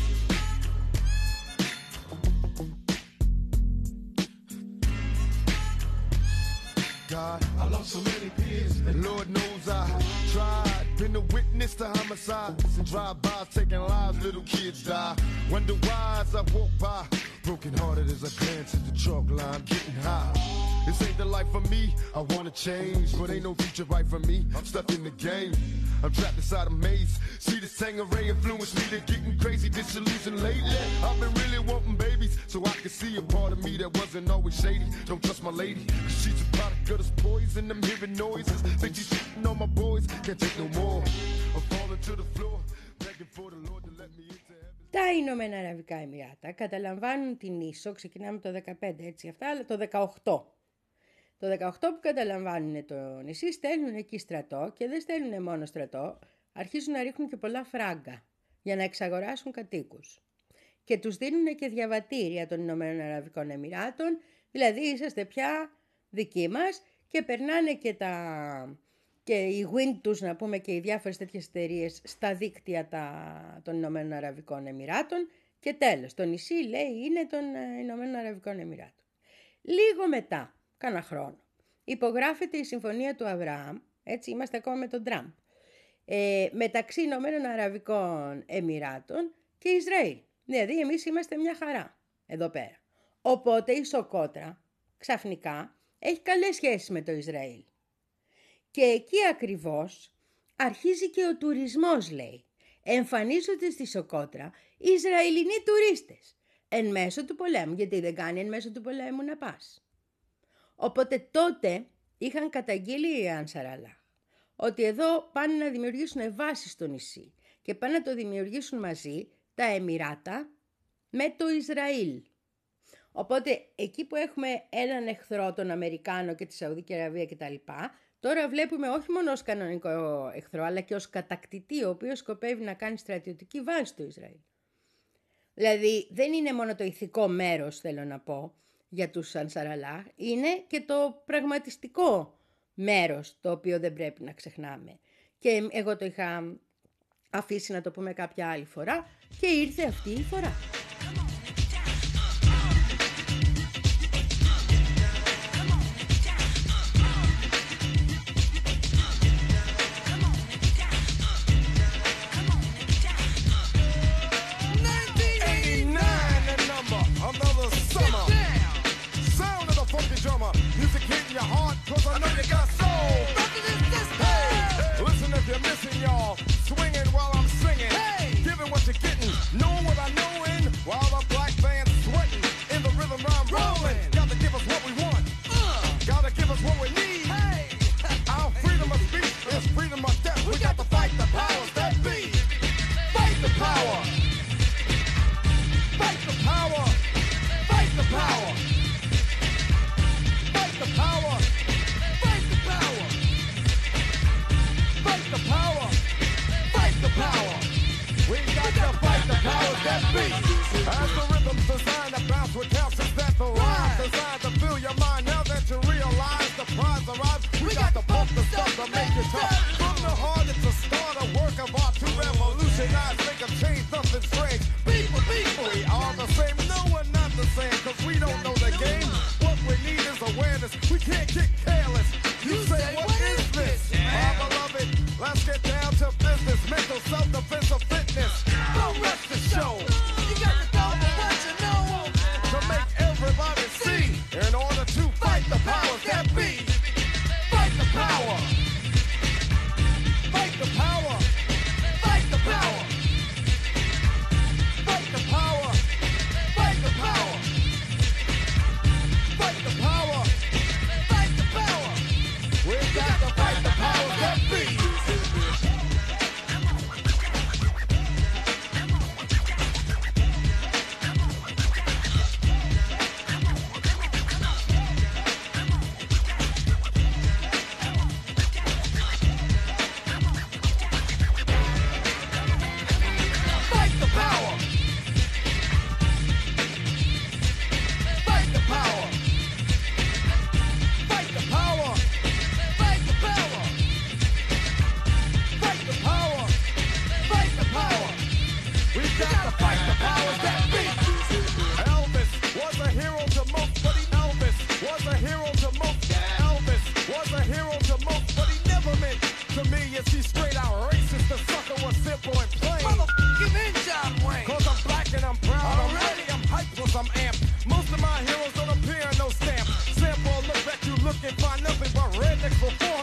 Lost so many peers. And Lord knows I tried. Been a witness to homicides and drive-bys taking lives. Little kids die. Wonder why I walk by. Broken hearted as I glance at the chalk line, getting high. This ain't the life for me. I wanna change, but ain't no future right for me. I'm stuck in the game. I'm trapped inside a maze. See this Tangeray influence me to getting crazy, disillusioned lately. I've been really wanting babies, so I can see a part of me that wasn't always shady. Don't trust my lady, cause she's a product of this poison. I'm hearing noises. Think she's shitting on my boys. Can't take no more. I'm falling to the floor, begging for the Lord to let me into heaven. Τα Ηνωμένα Αραβικά Εμμυράτα καταλαμβάνουν την ίσο, ξεκινάμε το 15 έτσι αυτά, αλλά το 18. Το 18 που καταλαμβάνουν το νησί στέλνουν εκεί στρατό και δεν στέλνουν μόνο στρατό, αρχίζουν να ρίχνουν και πολλά φράγκα για να εξαγοράσουν κατοίκους. Και τους δίνουν και διαβατήρια των Ηνωμένων Αραβικών Εμμυράτων, δηλαδή είσαστε πια δικοί μας και περνάνε και τα και οι Wind τους, να πούμε, και οι διάφορες τέτοιες εταιρείες στα δίκτυα τα, των Ηνωμένων Αραβικών Εμμυράτων και τέλος, το νησί λέει είναι των ε, Ηνωμένων Αραβικών Εμμυράτων. Λίγο μετά, κάνα χρόνο, υπογράφεται η Συμφωνία του Αβραάμ, έτσι είμαστε ακόμα με τον Τραμπ, ε, μεταξύ Ηνωμένων Αραβικών Εμμυράτων και Ισραήλ. Δηλαδή εμείς είμαστε μια χαρά εδώ πέρα. Οπότε η Σοκότρα ξαφνικά έχει καλές σχέσεις με το Ισραήλ. Και εκεί ακριβώς αρχίζει και ο τουρισμός λέει. Εμφανίζονται στη Σοκότρα Ισραηλινοί τουρίστες. Εν μέσω του πολέμου. Γιατί δεν κάνει εν μέσω του πολέμου να πας. Οπότε τότε είχαν καταγγείλει οι Ανσαραλά ότι εδώ πάνε να δημιουργήσουν βάση στο νησί και πάνε να το δημιουργήσουν μαζί τα Εμμυράτα με το Ισραήλ. Οπότε εκεί που έχουμε έναν εχθρό, τον Αμερικάνο και τη Σαουδική Αραβία κτλ. Τώρα βλέπουμε όχι μόνο ως κανονικό εχθρό, αλλά και ως κατακτητή, ο οποίος σκοπεύει να κάνει στρατιωτική βάση στο Ισραήλ. Δηλαδή δεν είναι μόνο το ηθικό μέρος, θέλω να πω, για τους Ανσαραλάχ, είναι και το πραγματιστικό μέρος, το οποίο δεν πρέπει να ξεχνάμε. Και εγώ το είχα αφήσει να το πούμε κάποια άλλη φορά και ήρθε αυτή η φορά. that beat.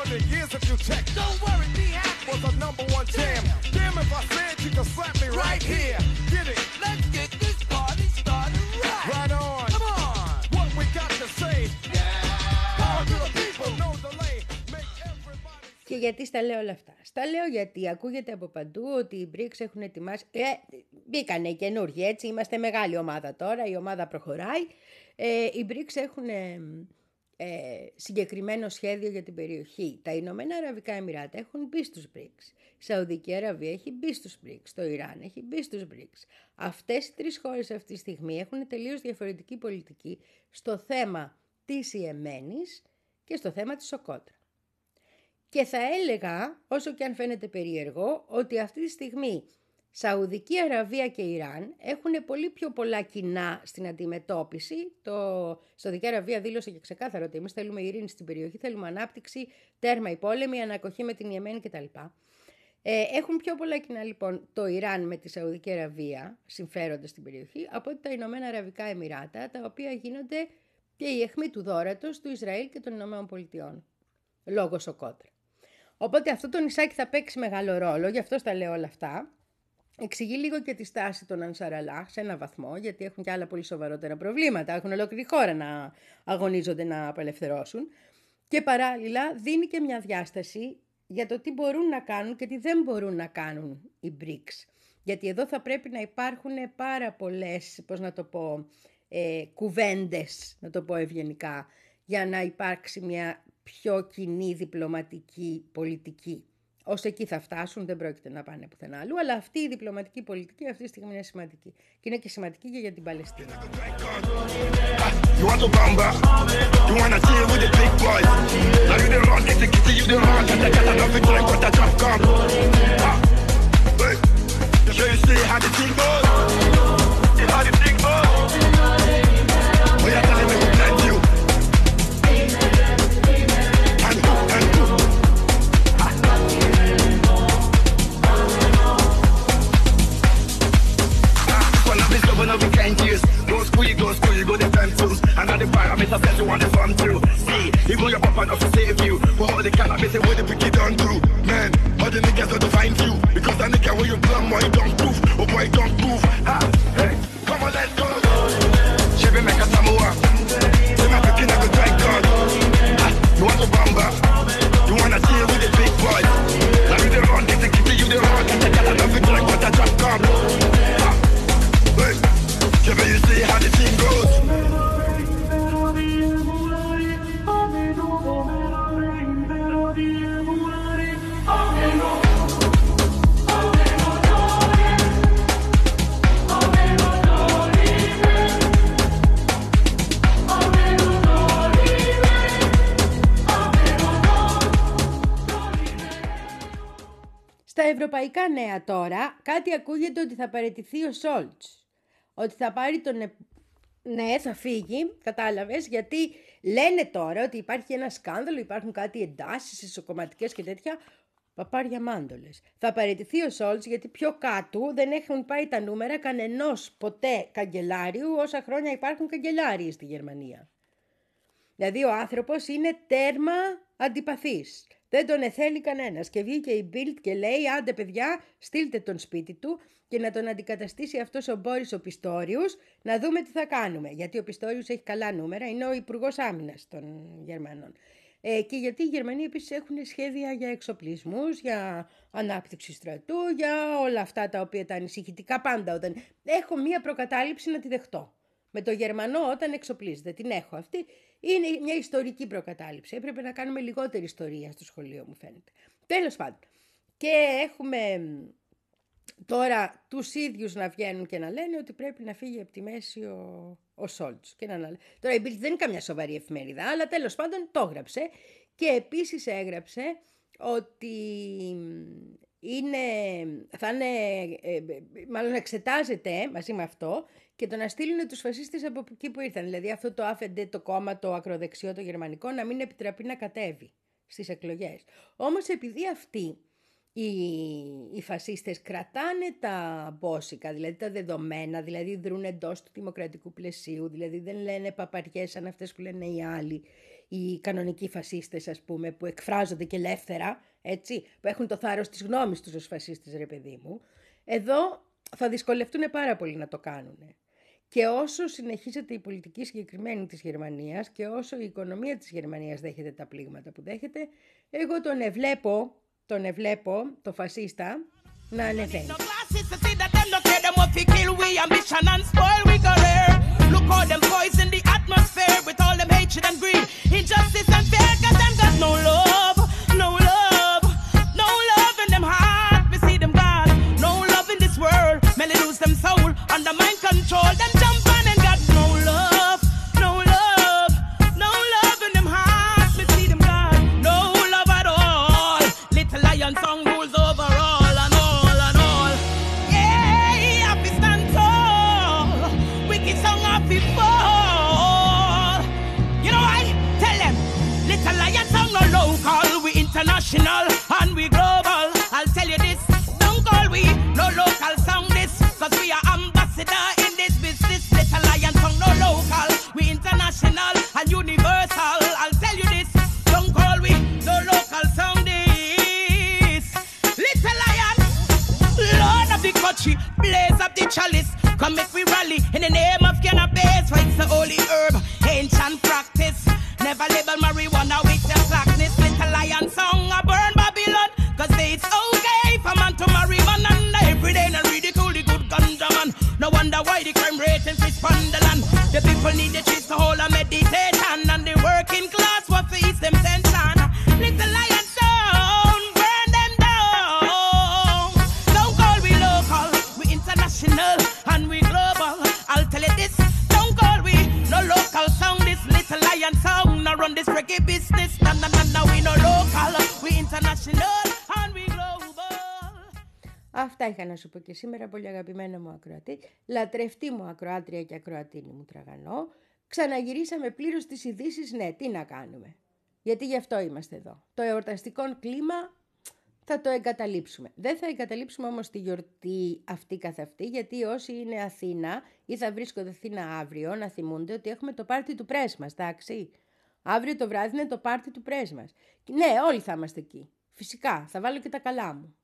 For 400 years if you check. Don't worry, be happy. Was a number one jam. Damn if I said you could slap me right here. Get it, Let's get this party started right. right on. Come on. What we got to say. Power to the people, no delay. Make everybody. Και γιατί στα λέω όλα αυτά. Στα λέω γιατί ακούγεται από παντού ότι οι BRICS έχουν ετοιμάσει. Ε, μπήκανε οι καινούργοι έτσι. Είμαστε μεγάλη ομάδα τώρα. Η ομάδα προχωράει. Ε, οι BRICS έχουν ε, ε, συγκεκριμένο σχέδιο για την περιοχή. Τα Ηνωμένα Αραβικά Εμμυράτα έχουν μπει στους BRICS. Η Σαουδική Αραβία έχει μπει στους BRICS. Το Ιράν έχει μπει στους BRICS. Αυτές οι τρεις χώρες αυτή τη στιγμή έχουν τελείως διαφορετική πολιτική στο θέμα της Ιεμένης και στο θέμα της Σοκότρα. Και θα έλεγα, όσο και αν φαίνεται περίεργο, ότι αυτή τη στιγμή Σαουδική Αραβία και Ιράν έχουν πολύ πιο πολλά κοινά στην αντιμετώπιση. Το Σαουδική Αραβία δήλωσε και ξεκάθαρο ότι εμείς θέλουμε ειρήνη στην περιοχή, θέλουμε ανάπτυξη, τέρμα η πόλεμη, ανακοχή με την Ιεμένη κτλ. Ε, έχουν πιο πολλά κοινά λοιπόν το Ιράν με τη Σαουδική Αραβία, συμφέροντα στην περιοχή, από ότι τα Ηνωμένα Αραβικά Εμμυράτα, τα οποία γίνονται και η αιχμή του δόρατος του Ισραήλ και των Ηνωμένων Πολιτειών. Λόγω Σοκότρα. Οπότε αυτό το νησάκι θα παίξει μεγάλο ρόλο, γι' αυτό στα λέω όλα αυτά. Εξηγεί λίγο και τη στάση των Ανσαραλά σε ένα βαθμό, γιατί έχουν και άλλα πολύ σοβαρότερα προβλήματα. Έχουν ολόκληρη χώρα να αγωνίζονται να απελευθερώσουν. Και παράλληλα δίνει και μια διάσταση για το τι μπορούν να κάνουν και τι δεν μπορούν να κάνουν οι BRICS. Γιατί εδώ θα πρέπει να υπάρχουν πάρα πολλές, πώς να το πω, ε, κουβέντες, να το πω ευγενικά, για να υπάρξει μια πιο κοινή διπλωματική πολιτική. Ω εκεί θα φτάσουν, δεν πρόκειται να πάνε πουθενά αλλού. Αλλά αυτή η διπλωματική πολιτική αυτή τη στιγμή είναι σημαντική. Και είναι και σημαντική για την Παλαιστίνη. These governor we can't use. Go school, go school, you go the fools. And now the parameter says you want the fun too. See, even your papa not to save you. But all the cannabis and what the wicked done do. Man, all the niggas not to find you. Because that nigga where you plum, why you don't prove. Oh boy, don't move. Ευρωπαϊκά νέα τώρα, κάτι ακούγεται ότι θα παραιτηθεί ο Σόλτς. Ότι θα πάρει τον... ε- Ναι, θα φύγει, κατάλαβες, γιατί λένε τώρα ότι υπάρχει ένα σκάνδαλο, υπάρχουν κάτι εντάσεις ισοκομματικές και τέτοια, παπάρια μάντολες. Θα παραιτηθεί ο Σόλτς γιατί πιο κάτω δεν έχουν πάει τα νούμερα κανενός ποτέ καγκελάριου όσα χρόνια υπάρχουν καγκελάριοι στη Γερμανία. Δηλαδή ο άνθρωπος είναι τέρμα αντιπαθής. Δεν τον εθέλει κανένας. Και βγήκε η Bild και λέει άντε παιδιά στείλτε τον σπίτι του και να τον αντικαταστήσει αυτός ο Μπόρις ο Πιστόριους να δούμε τι θα κάνουμε. Γιατί ο Πιστόριους έχει καλά νούμερα, είναι ο Υπουργός Άμυνας των Γερμανών. Ε, και γιατί οι Γερμανοί επίσης έχουν σχέδια για εξοπλισμούς, για ανάπτυξη στρατού, για όλα αυτά τα οποία τα ανησυχητικά πάντα όταν... Έχω μία προκατάληψη να τη δεχτώ. Με το Γερμανό όταν εξοπλίζεται. Την έχω αυτή. Είναι μια ιστορική προκατάληψη. Έπρεπε να κάνουμε λιγότερη ιστορία στο σχολείο μου φαίνεται. Τέλος πάντων. Και έχουμε μ, τώρα τους ίδιους να βγαίνουν και να λένε ότι πρέπει να φύγει από τη μέση ο, ο Σόλτς. Και να αναλε- Τώρα η Bild δεν είναι καμιά σοβαρή εφημερίδα, αλλά τέλος πάντων το έγραψε. Και επίσης έγραψε ότι είναι, θα είναι, ε, ε, μάλλον εξετάζεται μαζί με αυτό και το να στείλουν τους φασίστες από εκεί που ήρθαν. Δηλαδή αυτό το ΑΦΕΝΤΕ, το κόμμα, το ακροδεξιό, το γερμανικό, να μην επιτραπεί να κατέβει στις εκλογές. Όμως επειδή αυτοί οι, οι φασίστες κρατάνε τα μπόσικα, δηλαδή τα δεδομένα, δηλαδή δρούν εντός του δημοκρατικού πλαισίου, δηλαδή δεν λένε παπαριές σαν αυτές που λένε οι άλλοι, οι κανονικοί φασίστες ας πούμε, που εκφράζονται και ελεύθερα, έτσι, που έχουν το θάρρος της γνώμης τους ως φασίστες ρε παιδί μου. Εδώ θα δυσκολευτούν πάρα πολύ να το κάνουν. Και όσο συνεχίζεται η πολιτική συγκεκριμένη της Γερμανίας και όσο η οικονομία της Γερμανίας δέχεται τα πλήγματα που δέχεται, εγώ τον ευλέπω, τον ευλέπω, το φασίστα, να ανεβαίνει. Them. Under mind control. Them jump είχα να σου πω και σήμερα, πολύ αγαπημένα μου ακροατή. Λατρευτή μου ακροάτρια και ακροατίνη μου τραγανό. Ξαναγυρίσαμε πλήρως τις ειδήσεις, ναι, τι να κάνουμε; Γιατί γι' αυτό είμαστε εδώ. Το εορταστικό κλίμα θα το εγκαταλείψουμε. Δεν θα εγκαταλείψουμε όμως τη γιορτή αυτή καθ' αυτή, γιατί όσοι είναι Αθήνα ή θα βρίσκονται Αθήνα αύριο, να θυμούνται ότι έχουμε το πάρτι του πρέσ μας, εντάξει. Αύριο το βράδυ είναι το πάρτι του πρέσ μας. Ναι, όλοι θα είμαστε εκεί. Φυσικά, θα βάλω και τα καλά μου.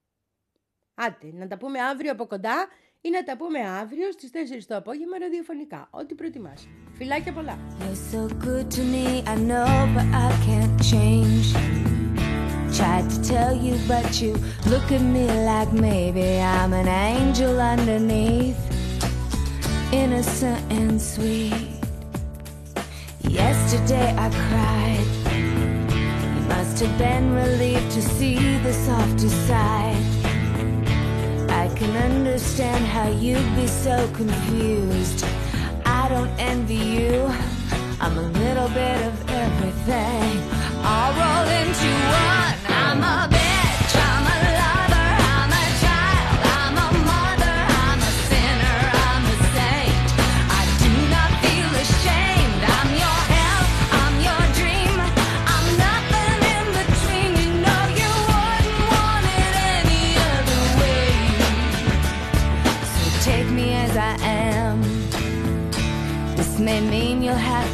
Άντε, να τα πούμε αύριο από κοντά ή να τα πούμε αύριο στις 4 το απόγευμα ραδιοφωνικά. Ό,τι προτιμάς. Φιλάκια πολλά. You're so good to me, I know, but I can't change. Tried to tell you, but you look at me like maybe I'm an angel underneath, innocent and sweet. Yesterday I cried. You must have been relieved to see the softer side. Can understand how you'd be so confused. I don't envy you. I'm a little bit of everything. All rolled into one. I'm a